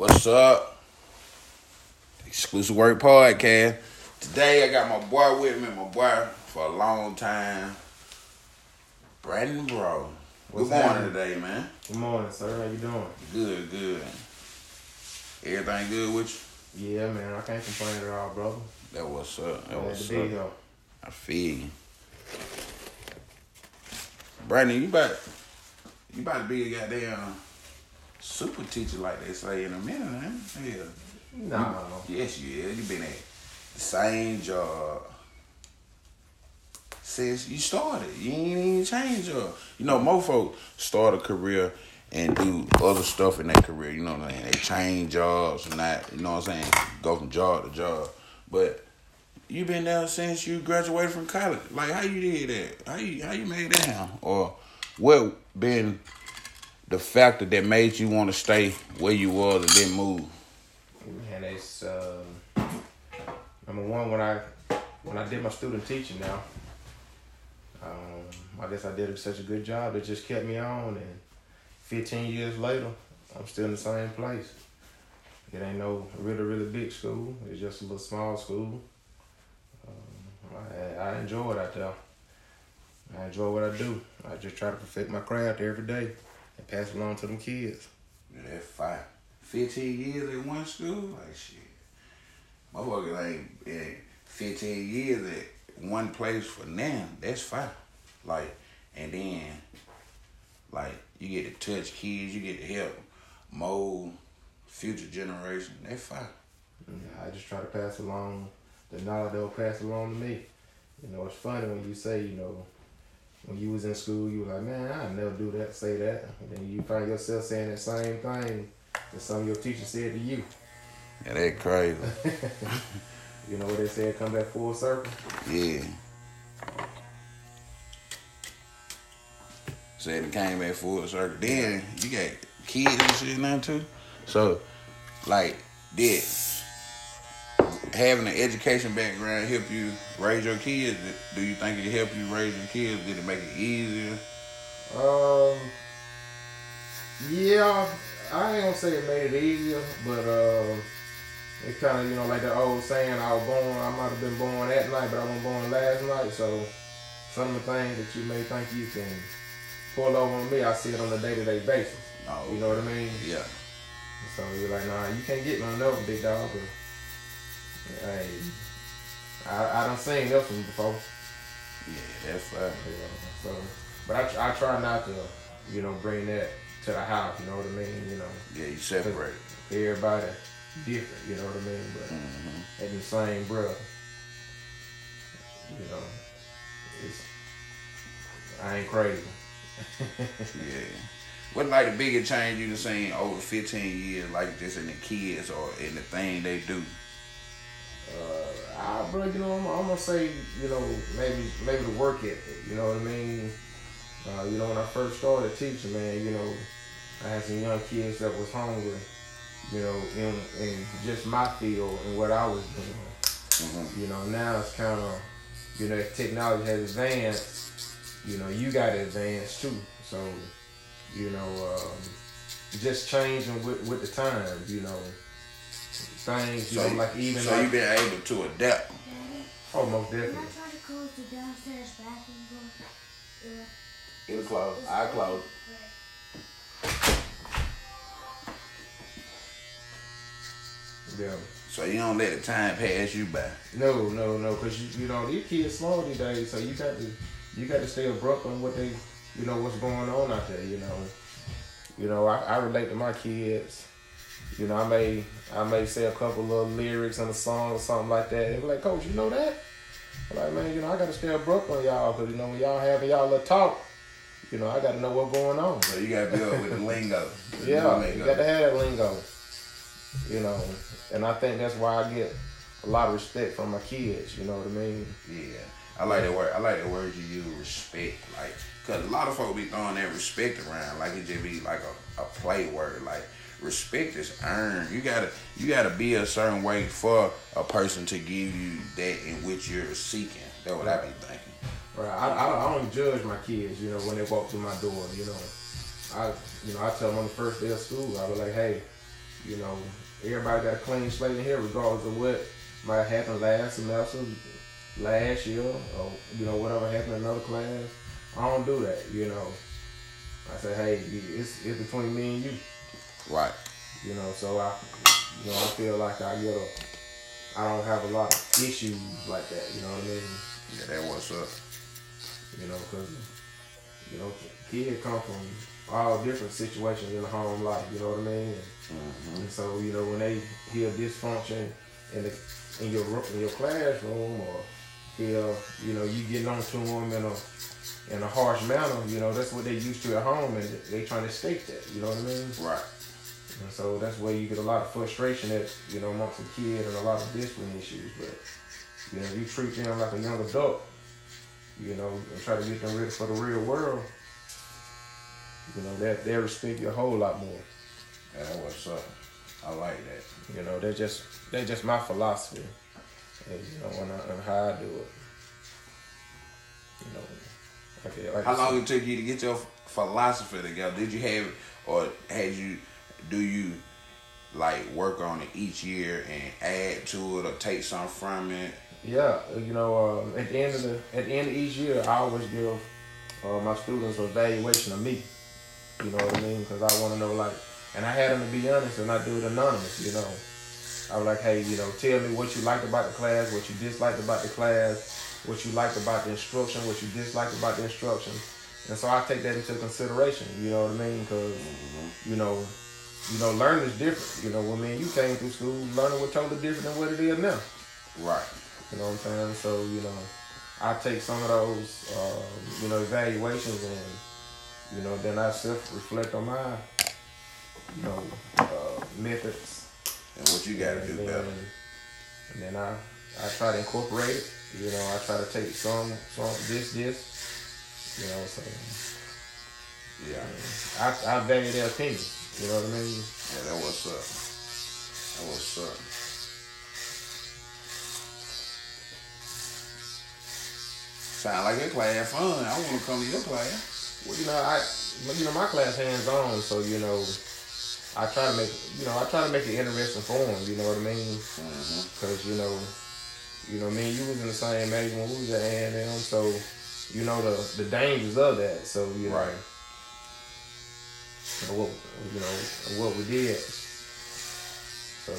What's up? Exclusive Work Podcast. Today I got my boy with me, my boy for a long time. Brandon Bro. What's good morning happening? today, man. Good morning, sir. How you doing? Good, good. Everything good with you? Yeah, man. I can't complain at all, brother. That what's up. That Glad what's up. here. I feel you. Brandon, you about you about to be a goddamn super teacher like they say in a minute, man. Yeah. No. Yes, you is. You been at the same job since you started. You ain't even change job. You know, most folks start a career and do other stuff in their career. You know what I'm saying? They change jobs and that. You know what I'm saying? Go from job to job. But you been there since you graduated from college. Like, how you did that? How you how you made that happen? Or what been the factor that made you want to stay where you was and then move? And it's um, number one when I when I did my student teaching now. Um, I guess I did such a good job. It just kept me on, and 15 years later, I'm still in the same place. It ain't no really really big school. It's just a little small school. Um, I, I enjoy it out there. I enjoy what I do. I just try to perfect my craft every day and pass it along to them kids. Yeah, that's five. 15 years at one school? Like, shit. Motherfuckers ain't been 15 years at one place for now. That's fine. Like, and then, like, you get to touch kids, you get to help mold future generation. That's fine. Yeah, I just try to pass along the knowledge they'll pass along to me. You know, it's funny when you say, you know, when you was in school, you were like, man, I never do that, say that. And then you find yourself saying that same thing that some of your teachers said to you. Yeah, that crazy. You know what they said, come back full circle? yeah. Said it came back full circle. Then you got kids and shit now too. So, like, did having an education background help you raise your kids? Do you think it helped you raise your kids? Did it make it easier? Um, yeah, I ain't gonna say it made it easier, but uh, it kind of, you know, like the old saying, I was born, I might have been born that night, but I wasn't born last night. So some of the things that you may think you can pull over on me, I see it on a day to day basis. No. You know what I mean? Yeah. So you're like, nah, you can't get me on that one, big dog. But, hey, I, I done seen one before. Yeah, that's fine. Yeah, so, but I, I try not to, you know, bring that to the house. You know what I mean? You know, Yeah, you separate. everybody different. You know what I mean? But hmm in the same breath, you know, it's I ain't crazy. Yeah. What like the biggest change you have seen over 15 years, like just in the kids or in the thing they do? Uh, I, bro, you know, I'm, I'm gonna say, you know, maybe maybe the work ethic. You know what I mean? Uh, you know, when I first started teaching, man, you know, I had some young kids that was hungry. You know, in in just my field and what I was doing. hmm You know, now it's kind of, you know, technology has advanced. You know, you got to advance too. So, you know, um, just changing with, with the times. You know, things. You So, know, like even so like, you been able to adapt. oh, most Can I definitely. try to close the downstairs bathroom door? Yeah. It was closed. I closed. Yeah. So you don't let the time pass you by. No, no, no, because you, you know these kids small these days, so you got to you got to stay abrupt on what they, you know, what's going on out there. You know, you know, I, I relate to my kids. You know, I may I may say a couple little lyrics in a song or something like that. They be like, Coach, you know that? I'm like, man, you know, I got to stay abrupt on y'all because you know when y'all having y'all little talk, you know, I got to know what's going on. So you gotta be up with the lingo. Yeah, Lingo. you got to have that lingo. You know, and I think that's why I get a lot of respect from my kids. You know what I mean? Yeah, I like the word. I like the word you use, respect. Like, cause a lot of folks be throwing that respect around, like it just be like a, a play word. Like, respect is earned. You gotta, you gotta be a certain way for a person to give you that in which you're seeking. That's what I be thinking. Right. I, I, don't, I don't judge my kids. You know when they walk through my door. You know, I you know I tell them on the first day of school. I be like, hey, you know, everybody got a clean slate in here, regardless of what might happen last semester, last year, or you know whatever happened in another class. I don't do that, you know. I say, hey, it's it's between me and you. Right. You know, so I, you know, I feel like I get a, I don't have a lot of issues like that. You know what I mean? Yeah, that what's up. You know, cause you know, kids come from all different situations in the home life. You know what I mean? And, Mm-hmm. and so you know when they hear dysfunction in the in your in your classroom or feel you know you getting on to them in a in a harsh manner, you know that's what they used to at home, and they trying to escape that. You know what I mean? Right. And so that's where you get a lot of frustration at, you know, amongst the kid and a lot of discipline issues. But, you know, if you treat them like a young adult, you know, and try to get them ready for the real world, you know, that they respect you a whole lot more. Yeah, that what's up. Uh, I like that. You know, that's just that's just my philosophy. And, you know, when I, and how I do it. You know, like, like How long it took you to get your philosophy together? Did you have, or had you, do you, like work on it each year and add to it or take something from it? Yeah, you know, um, at the end of the at the end of each year, I always give uh, my students an evaluation of me. You know what I mean? Because I want to know, like, and I had them to be honest, and I do it anonymous. You know, I was like, hey, you know, tell me what you liked about the class, what you disliked about the class, what you liked about the instruction, what you disliked about the instruction, and so I take that into consideration. You know what I mean? Because you know, you know, learning is different. You know, when me and you came through school, learning was totally different than what it is now. Right. You know what I'm saying? So, you know, I take some of those, um, you know, evaluations and, you know, then I self reflect on my, you know, uh, methods. And what you got to do then, better. And then I, I try to incorporate it. You know, I try to take some, some, this, this. You know, so Yeah. I, I value their opinion. You know what I mean? Yeah, that what's up. That what's up. Sound like your class fun. I want to come to your class. Well, you know, I, you know, my class hands on, so you know, I try to make, you know, I try to make it interesting for them. You know what I mean? Mm-hmm. Cause you know, you know, me and you was in the same major when we was at A and M, so you know the the dangers of that. So you know, Right. What you know what we did. So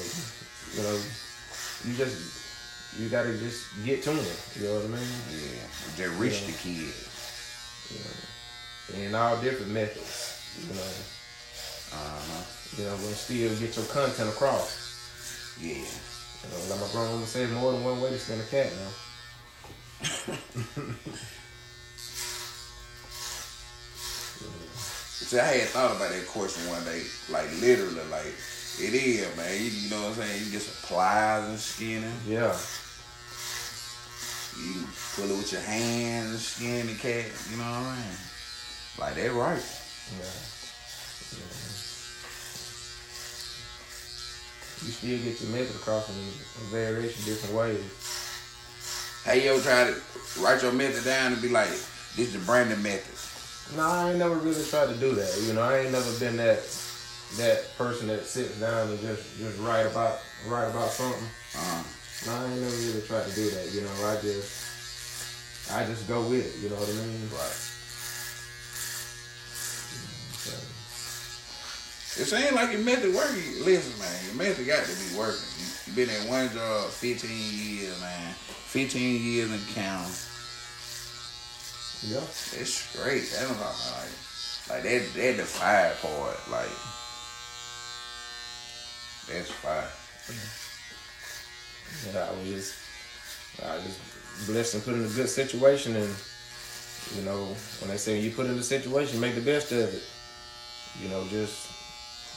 you know, you just you gotta just get to them. You know what I mean? Yeah. Just reach Yeah. the kids. Know, and all different methods. You know, Uh-huh. you know, but still get your content across. Yeah. You know, like my grandmama said, more than one way to skin a cat now. See, I had thought about that question one day, like literally, like it is, man. You, you know what I'm saying? You get some pliers and skinning. Yeah. You pull it with your hands and skin the cat. You know what I mean? Like that, right? Yeah. You still get your method across in a variation different ways. Hey, yo, try to write your method down and be like, this is the Brandon method. No, I ain't never really tried to do that. You know, I ain't never been that that person that sits down and just just write about write about something. Uh, No, I ain't never really tried to do that. You know, I just I just go with it. You know what I mean? right. It seems like your method working. Listen, man, your method got to be working. You, you been at one job 15 years, man. 15 years and counting. Yeah. It's great. Don't like, like that. That the fire part. Like that's fire. And I was just, I was just blessed and put in a good situation. And, you know, when they say you put in a situation, make the best of it. You know, just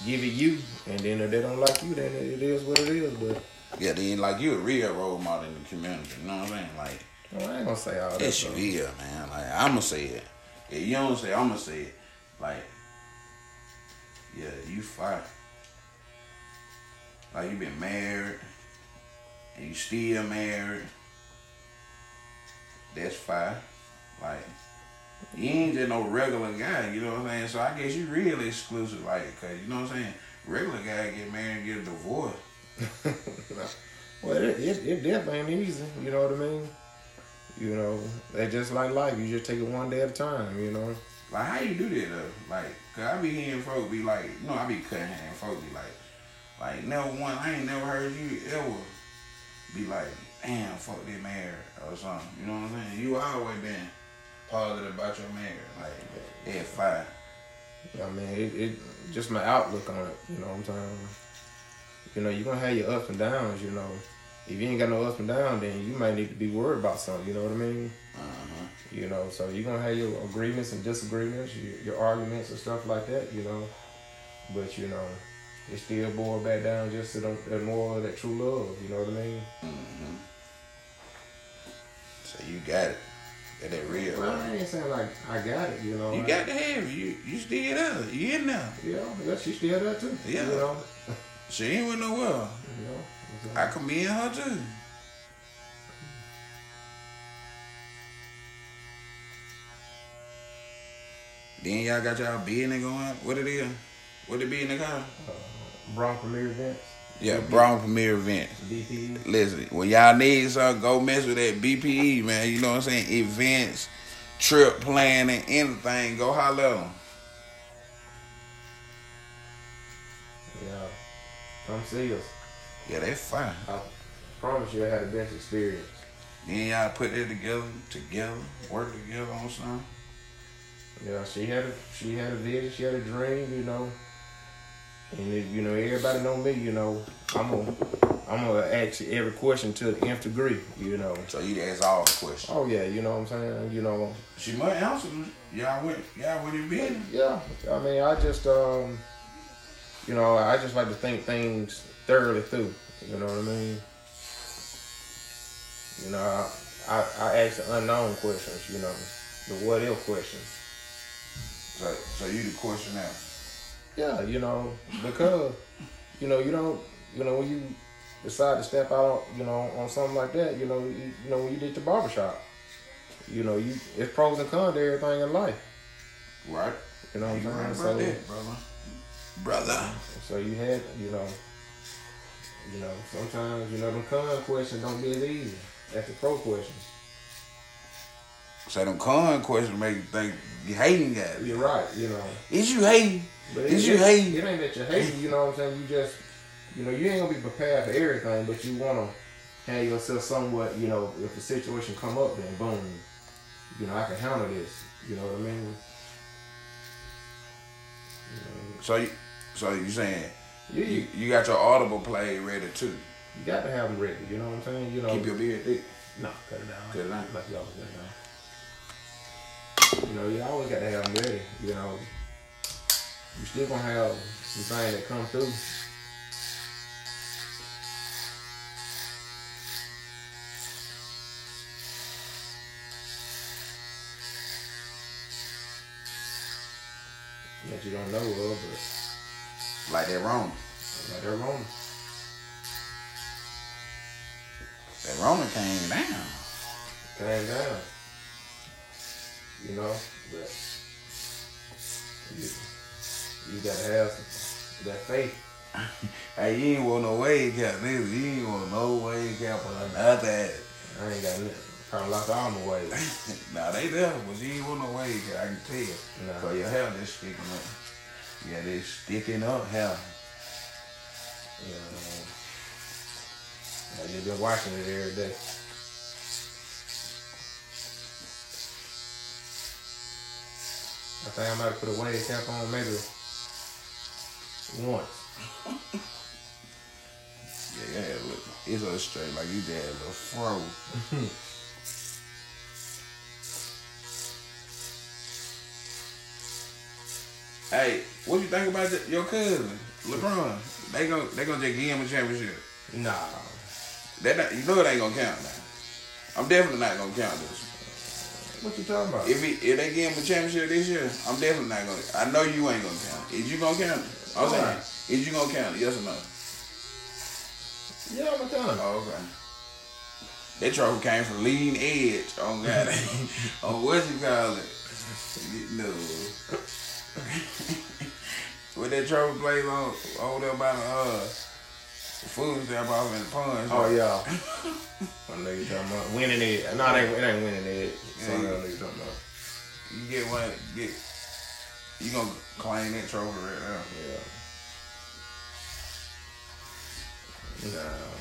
give it you. And then if they don't like you, then it is what it is. But Yeah, then like you a real role model in the community. You know what I'm saying? Like well, I ain't to say all that. yes, you is, man. Like I'ma say it. Yeah, you don't say I'ma say it. Like yeah, you fire. Like you been married and you still married. That's fine. Like you ain't just no regular guy, you know what I'm saying? So I guess you really exclusive, like, cause you know what I'm saying? regular guy get married and get a divorce. well, it, it, it definitely ain't easy. You know what I mean? You know, they just like life. You just take it one day at a time. You know. Like how you do that though? Like, cause I be hearing folk be like, you know, I be cutting hand. Folk be like, like never one. I ain't never heard you ever be like, damn, fuck they married or something. You know what I'm saying? You always been positive about your marriage. Like, yeah, fine. I mean, it, it just my outlook on it. You know what I'm saying? You know, you're gonna have your ups and downs. You know, if you ain't got no ups and downs, then you might need to be worried about something. You know what I mean? Uh-huh. You know, so you're gonna have your agreements and disagreements, your, your arguments and stuff like that. You know, but you know, it still boil back down just to the, the more of that true love. You know what I mean? Mm-hmm. So you got it. That real. Well, I ain't saying like I got it. You know, You I- got to have it. You you still there. You in there. Yeah, yeah, she still there too. Yeah. You know. She ain't went nowhere. You know. I commend her too. Then y'all got y'all business going. What it is? What it be in the car? Uh, Brown Premier Events. Yeah, Brown Premier Events. DP. Listen, when y'all need something, go mess with that BPE, man. You know what I'm saying? Events, trip planning, anything. Go holler. Yeah. Come see us. Yeah, they fine. I promise you I had the best experience. Then y'all put it together, together, work together on something. Yeah, she had a she had a vision, she had a dream, you know. And it, you know, everybody know me, you know. I'm gonna I'm gonna ask you every question to the nth degree, you know. So you ask all the questions. Oh yeah, you know what I'm saying? You know, She might answer them. Y'all went, y'all went in business. yeah. I mean I just um you know, I just like to think things thoroughly through. You know what I mean? You know, I I, I ask the unknown questions, you know, the what if questions. So, so you the question now. Yeah, you know, because you know you don't, you know, when you decide to step out, you know, on something like that, you know, you, you know, when you did the barbershop, you know, you it's pros and cons to everything in life. Right. You know what I'm saying? that, brother. Brother. So, you had, you know, you know, sometimes you know them con questions don't be as easy as the pro questions. So them con questions make you think you hating guys. You're right, you know. Is you hating? But Is you hating? It ain't that you're hating, you know what I'm saying? You just, you know, you ain't gonna be prepared for everything, but you wanna have yourself somewhat, you know, if the situation come up, then boom, you know, I can handle this. You know what I mean? You, So you, so you saying you, you, you got your audible play ready too? you got to have them ready. You know what I'm saying? You know, Keep your beard thick. no, cut it down. Cut it down. Like you always cut it down. You know, you always got to have them ready. You know, you still gonna have some things that come through. that you don't know of, that wrong. like they're wrong. That Rona came down. Came down. You know, but you, you gotta have that faith. Hey, you ain't want no wave cap, nigga. You ain't want no wave cap or nothing. I ain't got nothing. Trying to lock all my way. nah, they there, but you ain't want no wave cap. I can tell you. Nah. So your hair just sticking up. Yeah, they sticking up hair. You know, I just been watching it every day. I think I might have put a wave cap on maybe once. Yeah, yeah, look. It's a straight like you had a little fro. hey, what you think about your cousin, LeBron? They gon' they gonna just give him a championship. Nah. That not, you know it ain't gonna count now. I'm definitely not gonna count this. What you talking about? If he, if they give him a championship this year, I'm definitely not gonna. I know you ain't gonna count. it. Is you gonna count it? I'm saying, is you gonna count it? Yes or no? yeah, I'm telling you. Oh, okay. That trophy came from leading edge on God. on oh, what you call it? No. with that trophy place on over there by the uh the food stamp off in the pond. Oh yeah. I know you talking about winning it. No, it ain't, it ain't winning it. Something else you talking about. You get one get you gonna claim that trophy right now. Yeah. Nah.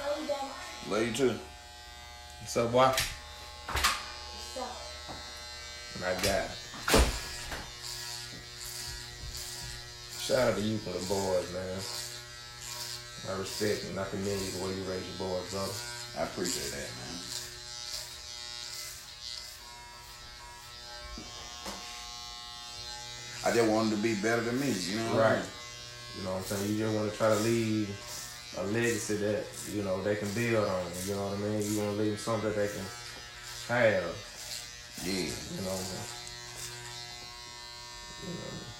Love you, Love you too. What's up, boy? What's up? My God. Shout out to you for the boys, man. I respect and I commend you the way you raise your boys, brother. I appreciate that, man. I just want them to be better than me, you know? what I Right. mean? You know what I'm saying? You just want to try to leave a legacy that, you know, they can build on. You know what I mean? You want to leave something that they can have. Yeah. You know, What I mean? You know.